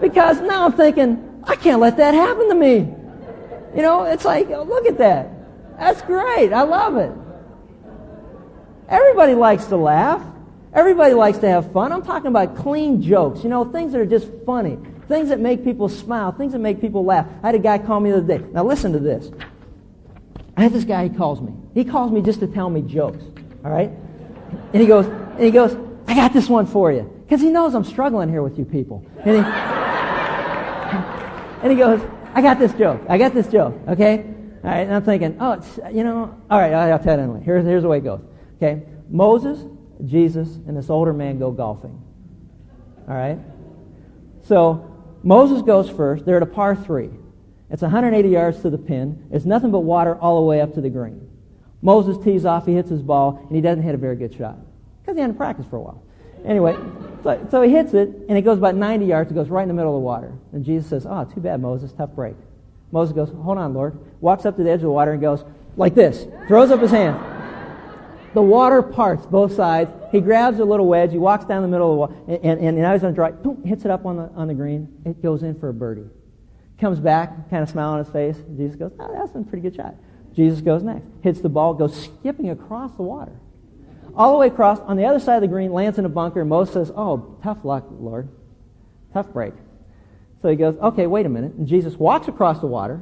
Because now I'm thinking, I can't let that happen to me. You know, it's like, oh, look at that. That's great. I love it. Everybody likes to laugh. Everybody likes to have fun. I'm talking about clean jokes, you know, things that are just funny, things that make people smile, things that make people laugh. I had a guy call me the other day. Now listen to this. I have this guy, he calls me. He calls me just to tell me jokes, all right? And he goes, and he goes, I got this one for you. Because he knows I'm struggling here with you people. And he, and he goes, I got this joke. I got this joke, okay? All right, and I'm thinking, oh, it's, you know, all right, I'll tell you anyway. Here's, here's the way it goes, okay? Moses Jesus and this older man go golfing. All right? So Moses goes first. They're at a par three. It's 180 yards to the pin. It's nothing but water all the way up to the green. Moses tees off. He hits his ball, and he doesn't hit a very good shot because he hadn't practiced for a while. Anyway, so, so he hits it, and it goes about 90 yards. It goes right in the middle of the water. And Jesus says, oh, too bad, Moses. Tough break. Moses goes, hold on, Lord. Walks up to the edge of the water and goes, like this. Throws up his hand. The water parts both sides. He grabs a little wedge. He walks down the middle of the water, and, and, and now he's on dry. Boom, hits it up on the on the green. It goes in for a birdie. Comes back, kind of smile on his face. Jesus goes, ah, "Oh, that's a pretty good shot." Jesus goes next, hits the ball, goes skipping across the water, all the way across on the other side of the green, lands in a bunker. Moses says, "Oh, tough luck, Lord, tough break." So he goes, "Okay, wait a minute." And Jesus walks across the water,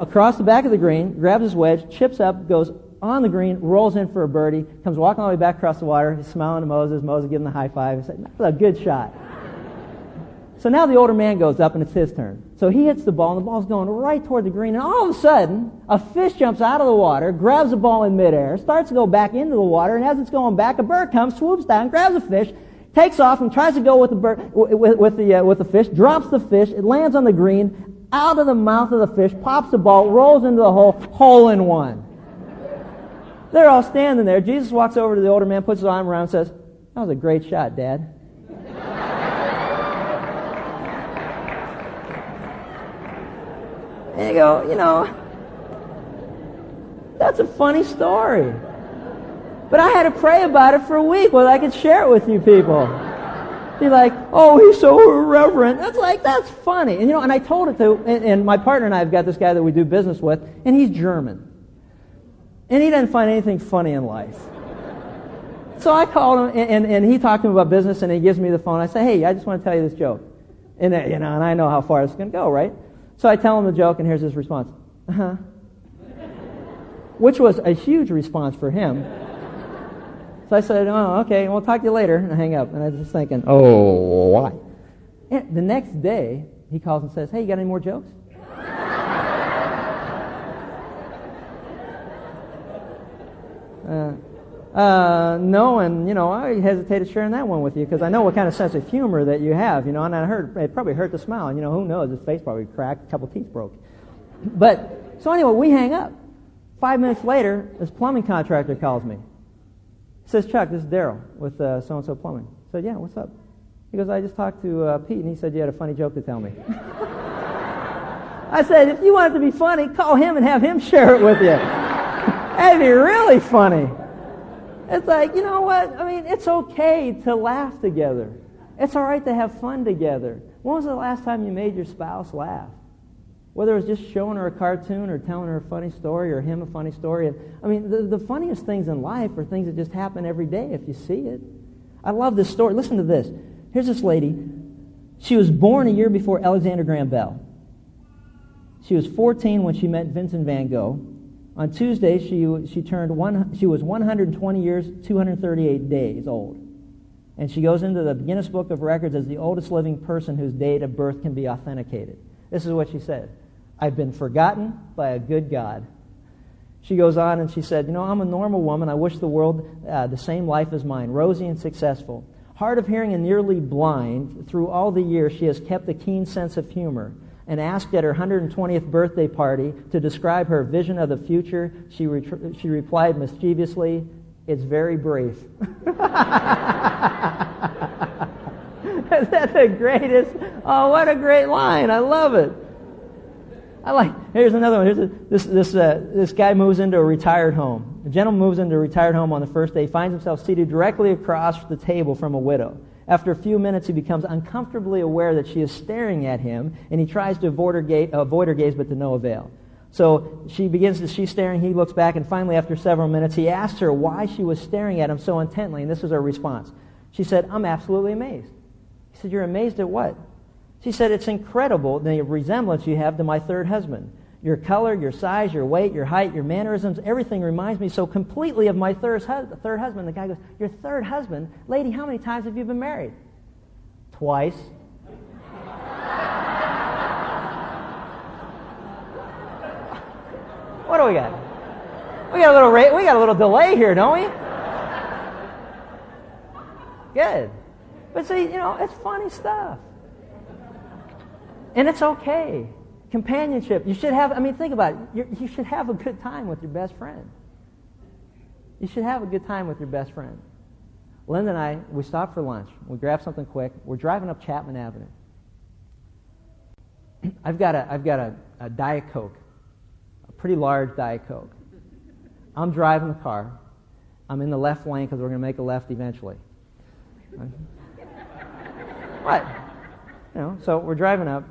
across the back of the green, grabs his wedge, chips up, goes on the green, rolls in for a birdie, comes walking all the way back across the water. He's smiling to Moses. Moses gives him a high five. He said, That's a good shot. So now the older man goes up and it's his turn. So he hits the ball and the ball's going right toward the green and all of a sudden a fish jumps out of the water, grabs the ball in midair, starts to go back into the water and as it's going back a bird comes, swoops down, grabs the fish, takes off and tries to go with the bird, with, with the, uh, with the fish, drops the fish, it lands on the green, out of the mouth of the fish, pops the ball, rolls into the hole, hole in one. They're all standing there. Jesus walks over to the older man, puts his arm around, and says, That was a great shot, Dad. And you go, you know, that's a funny story. But I had to pray about it for a week whether I could share it with you people. Be like, oh, he's so irreverent. That's like, that's funny. And you know, and I told it to, and, and my partner and I have got this guy that we do business with, and he's German. And he doesn't find anything funny in life. So I called him, and, and, and, he talked to me about business, and he gives me the phone. I say, hey, I just want to tell you this joke. And, uh, you know, and I know how far it's going to go, right? So I tell him the joke, and here's his response. Uh-huh. Which was a huge response for him. So I said, oh, okay, we'll talk to you later, and I hang up. And I was just thinking, oh, why? And the next day, he calls and says, hey, you got any more jokes? Uh, uh, no, and you know, I hesitated sharing that one with you because I know what kind of sense of humor that you have, you know, and I heard it probably hurt the smile, and you know, who knows, his face probably cracked, a couple teeth broke. But so anyway, we hang up. Five minutes later, this plumbing contractor calls me. He says, Chuck, this is Daryl with uh, so and so plumbing. I said, Yeah, what's up? He goes, I just talked to uh, Pete, and he said you had a funny joke to tell me. [LAUGHS] I said, if you want it to be funny, call him and have him share it with you. [LAUGHS] That'd be really funny. It's like, you know what? I mean, it's okay to laugh together. It's all right to have fun together. When was the last time you made your spouse laugh? Whether it was just showing her a cartoon or telling her a funny story or him a funny story. I mean, the, the funniest things in life are things that just happen every day if you see it. I love this story. Listen to this. Here's this lady. She was born a year before Alexander Graham Bell. She was 14 when she met Vincent van Gogh. On Tuesday, she, she, turned one, she was 120 years, 238 days old. And she goes into the Guinness Book of Records as the oldest living person whose date of birth can be authenticated. This is what she said I've been forgotten by a good God. She goes on and she said, You know, I'm a normal woman. I wish the world uh, the same life as mine, rosy and successful. Hard of hearing and nearly blind, through all the years, she has kept a keen sense of humor and asked at her 120th birthday party to describe her vision of the future, she, she replied mischievously, It's very brief. [LAUGHS] That's the greatest. Oh, what a great line. I love it. I like, here's another one. Here's a, this, this, uh, this guy moves into a retired home. A gentleman moves into a retired home on the first day. Finds himself seated directly across the table from a widow. After a few minutes, he becomes uncomfortably aware that she is staring at him, and he tries to avoid her, gaze, avoid her gaze, but to no avail. So she begins to, she's staring, he looks back, and finally, after several minutes, he asks her why she was staring at him so intently, and this is her response. She said, I'm absolutely amazed. He said, You're amazed at what? She said, It's incredible the resemblance you have to my third husband. Your color, your size, your weight, your height, your mannerisms, everything reminds me so completely of my third, husband. The guy goes, Your third husband? Lady, how many times have you been married? Twice. [LAUGHS] what do we got? We got a little ra- we got a little delay here, don't we? Good. But see, you know, it's funny stuff. And it's okay companionship. You should have, I mean, think about it. You're, you should have a good time with your best friend. You should have a good time with your best friend. Linda and I, we stopped for lunch. We grabbed something quick. We're driving up Chapman Avenue. [CLEARS THROAT] I've got a, I've got a, a Diet Coke, a pretty large Diet Coke. I'm driving the car. I'm in the left lane because we're going to make a left eventually. [LAUGHS] what? You know, so we're driving up.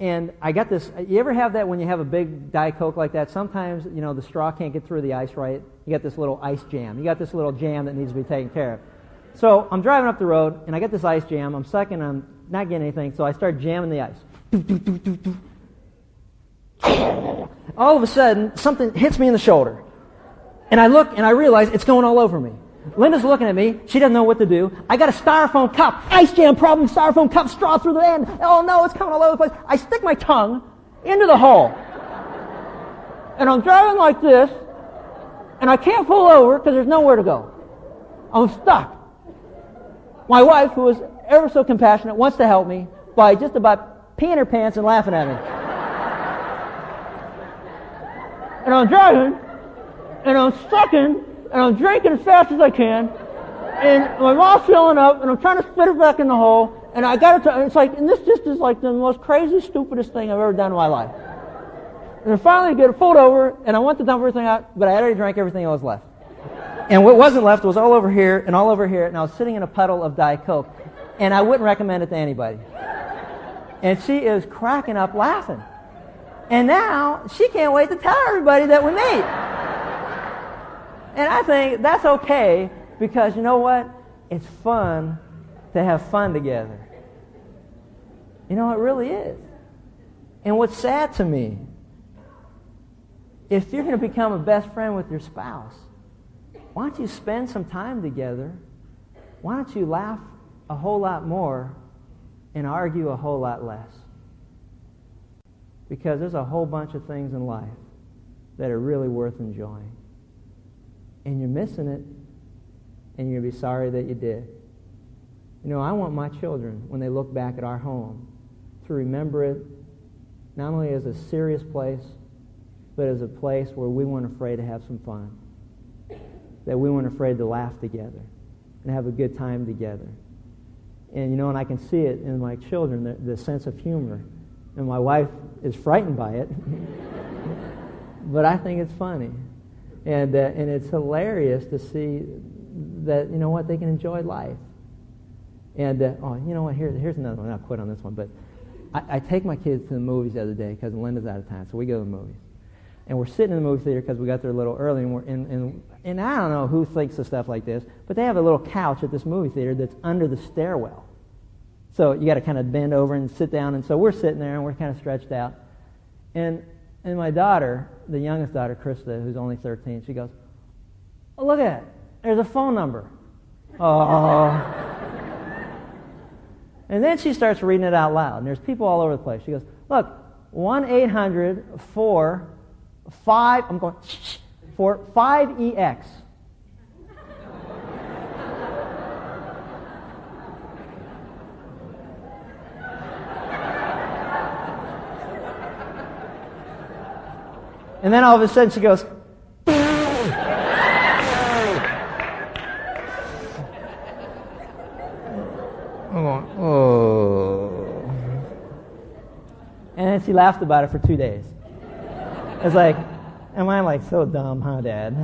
And I got this. You ever have that when you have a big Diet Coke like that? Sometimes, you know, the straw can't get through the ice right. You got this little ice jam. You got this little jam that needs to be taken care of. So I'm driving up the road, and I get this ice jam. I'm sucking. I'm not getting anything. So I start jamming the ice. All of a sudden, something hits me in the shoulder. And I look, and I realize it's going all over me. Linda's looking at me. She doesn't know what to do. I got a styrofoam cup. Ice jam problem, styrofoam cup, straw through the end. Oh no, it's coming all over the place. I stick my tongue into the hole. And I'm driving like this, and I can't pull over because there's nowhere to go. I'm stuck. My wife, who is ever so compassionate, wants to help me by just about peeing her pants and laughing at me. and I'm driving, and I'm stuck in and I'm drinking as fast as I can, and my mouth's filling up, and I'm trying to spit it back in the hole, and I got it. It's like, and this just is like the most crazy, stupidest thing I've ever done in my life. And then finally, I get pulled over, and I went to dump everything out, but I already drank everything that was left. And what wasn't left was all over here and all over here, and I was sitting in a puddle of Diet Coke, and I wouldn't recommend it to anybody. And she is cracking up laughing. And now she can't wait to tell everybody that we meet. And I think that's okay because you know what? It's fun to have fun together. You know, it really is. And what's sad to me, if you're going to become a best friend with your spouse, why don't you spend some time together? Why don't you laugh a whole lot more and argue a whole lot less? Because there's a whole bunch of things in life that are really worth enjoying and you're missing it, and you're going to be sorry that you did. You know, I want my children, when they look back at our home, to remember it not only as a serious place, but as a place where we weren't afraid to have some fun, that we weren't afraid to laugh together and have a good time together. And, you know, and I can see it in my children, the, the sense of humor. And my wife is frightened by it, [LAUGHS] but I think it's funny and uh, and it's hilarious to see that you know what they can enjoy life. And uh, oh, you know what? Here, here's another one. I'll quit on this one, but I, I take my kids to the movies the other day because Linda's out of town, so we go to the movies. And we're sitting in the movie theater because we got there a little early, and, we're, and, and I don't know who thinks of stuff like this, but they have a little couch at this movie theater that's under the stairwell. So you got to kind of bend over and sit down, and so we're sitting there and we're kind of stretched out. And and my daughter, the youngest daughter, Krista, who's only 13, she goes, oh, look at it. There's a phone number. Oh. and then she starts reading it out loud. And there's people all over the place. She goes, look, 1-800 4 5, I'm going, for 5EX. And then all of a sudden she goes, I'm going, oh. And then she laughed about it for two days. It's like, am I like so dumb, huh, Dad?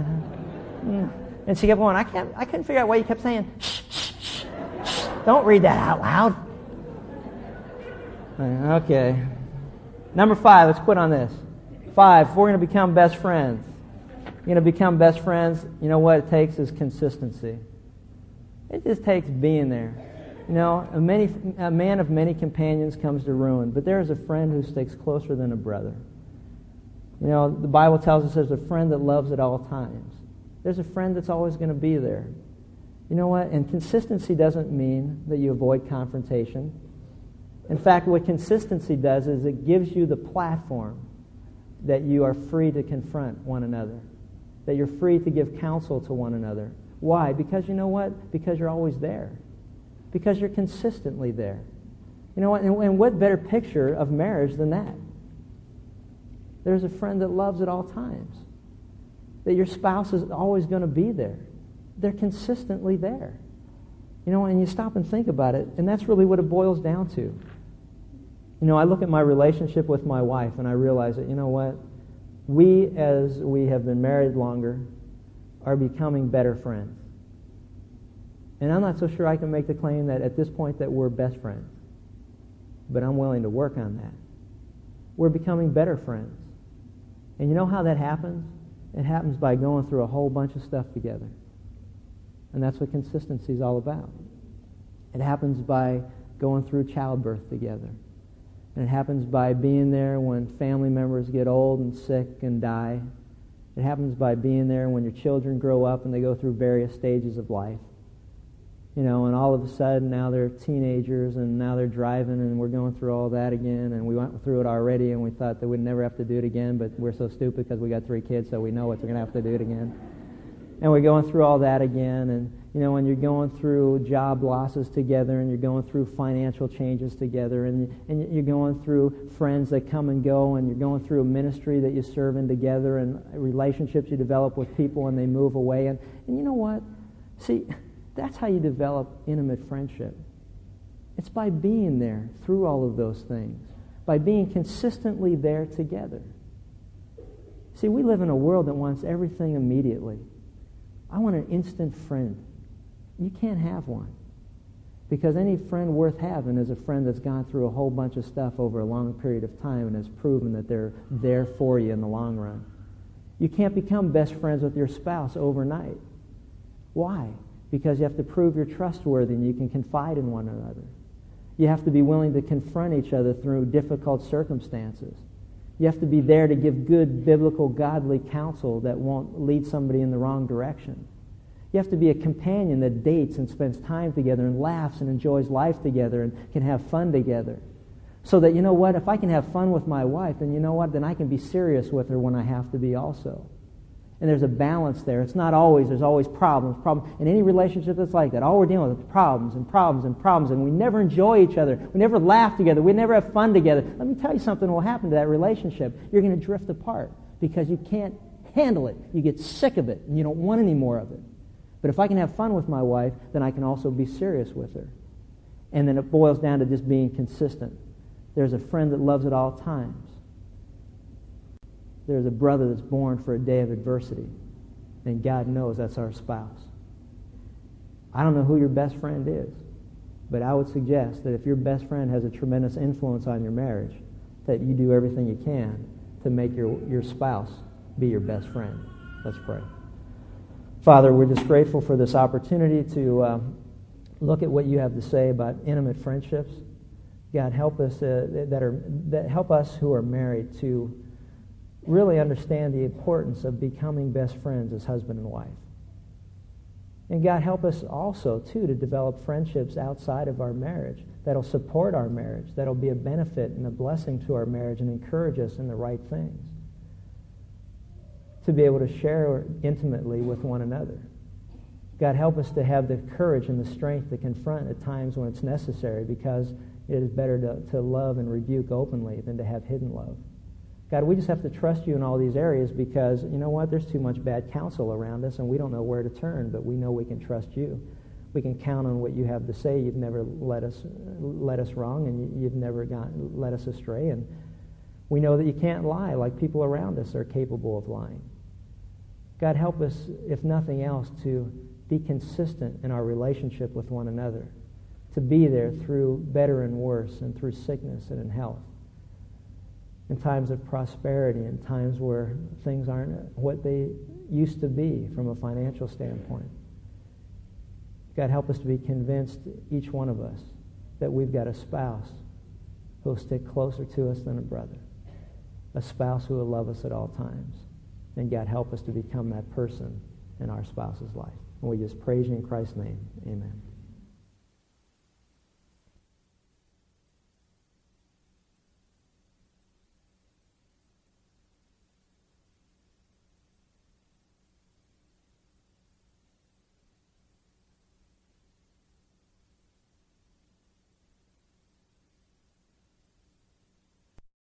And she kept going, I, can't, I couldn't figure out why you kept saying, shh, shh, shh, shh. Don't read that out loud. Okay. Number five, let's quit on this. Five, we're going to become best friends, you're going to become best friends, you know what it takes is consistency. It just takes being there. You know, a, many, a man of many companions comes to ruin, but there is a friend who sticks closer than a brother. You know, the Bible tells us there's a friend that loves at all times. There's a friend that's always going to be there. You know what? And consistency doesn't mean that you avoid confrontation. In fact, what consistency does is it gives you the platform that you are free to confront one another, that you're free to give counsel to one another. Why? Because you know what? Because you're always there. Because you're consistently there. You know what? And, and what better picture of marriage than that? There's a friend that loves at all times. That your spouse is always going to be there. They're consistently there. You know, and you stop and think about it, and that's really what it boils down to. You know, I look at my relationship with my wife and I realize that, you know what? We, as we have been married longer, are becoming better friends. And I'm not so sure I can make the claim that at this point that we're best friends. But I'm willing to work on that. We're becoming better friends. And you know how that happens? It happens by going through a whole bunch of stuff together. And that's what consistency is all about. It happens by going through childbirth together. And it happens by being there when family members get old and sick and die. It happens by being there when your children grow up and they go through various stages of life. You know, and all of a sudden now they're teenagers and now they're driving and we're going through all that again and we went through it already and we thought that we'd never have to do it again, but we're so stupid because we got three kids so we know what we're going to have to do it again. And we're going through all that again and you know, when you're going through job losses together and you're going through financial changes together and, and you're going through friends that come and go and you're going through a ministry that you serve in together and relationships you develop with people and they move away. And, and you know what? See, that's how you develop intimate friendship. It's by being there through all of those things, by being consistently there together. See, we live in a world that wants everything immediately. I want an instant friend you can't have one. Because any friend worth having is a friend that's gone through a whole bunch of stuff over a long period of time and has proven that they're there for you in the long run. You can't become best friends with your spouse overnight. Why? Because you have to prove you're trustworthy and you can confide in one another. You have to be willing to confront each other through difficult circumstances. You have to be there to give good biblical godly counsel that won't lead somebody in the wrong direction. You have to be a companion that dates and spends time together and laughs and enjoys life together and can have fun together. So that, you know what, if I can have fun with my wife, then you know what, then I can be serious with her when I have to be also. And there's a balance there. It's not always, there's always problems. Problem. In any relationship that's like that, all we're dealing with is problems and problems and problems, and we never enjoy each other. We never laugh together. We never have fun together. Let me tell you something will happen to that relationship. You're going to drift apart because you can't handle it. You get sick of it, and you don't want any more of it. But if I can have fun with my wife, then I can also be serious with her. And then it boils down to just being consistent. There's a friend that loves at all times. There's a brother that's born for a day of adversity. And God knows that's our spouse. I don't know who your best friend is, but I would suggest that if your best friend has a tremendous influence on your marriage, that you do everything you can to make your, your spouse be your best friend. Let's pray. Father, we're just grateful for this opportunity to uh, look at what you have to say about intimate friendships. God, help us uh, that are that help us who are married to really understand the importance of becoming best friends as husband and wife. And God, help us also too to develop friendships outside of our marriage that'll support our marriage, that'll be a benefit and a blessing to our marriage and encourage us in the right things to be able to share intimately with one another. God, help us to have the courage and the strength to confront at times when it's necessary because it is better to, to love and rebuke openly than to have hidden love. God, we just have to trust you in all these areas because, you know what, there's too much bad counsel around us and we don't know where to turn, but we know we can trust you. We can count on what you have to say. You've never led us, led us wrong and you've never got, led us astray. And we know that you can't lie like people around us are capable of lying. God, help us, if nothing else, to be consistent in our relationship with one another, to be there through better and worse, and through sickness and in health, in times of prosperity, in times where things aren't what they used to be from a financial standpoint. God, help us to be convinced, each one of us, that we've got a spouse who will stick closer to us than a brother, a spouse who will love us at all times. And God, help us to become that person in our spouse's life. And we just praise you in Christ's name. Amen.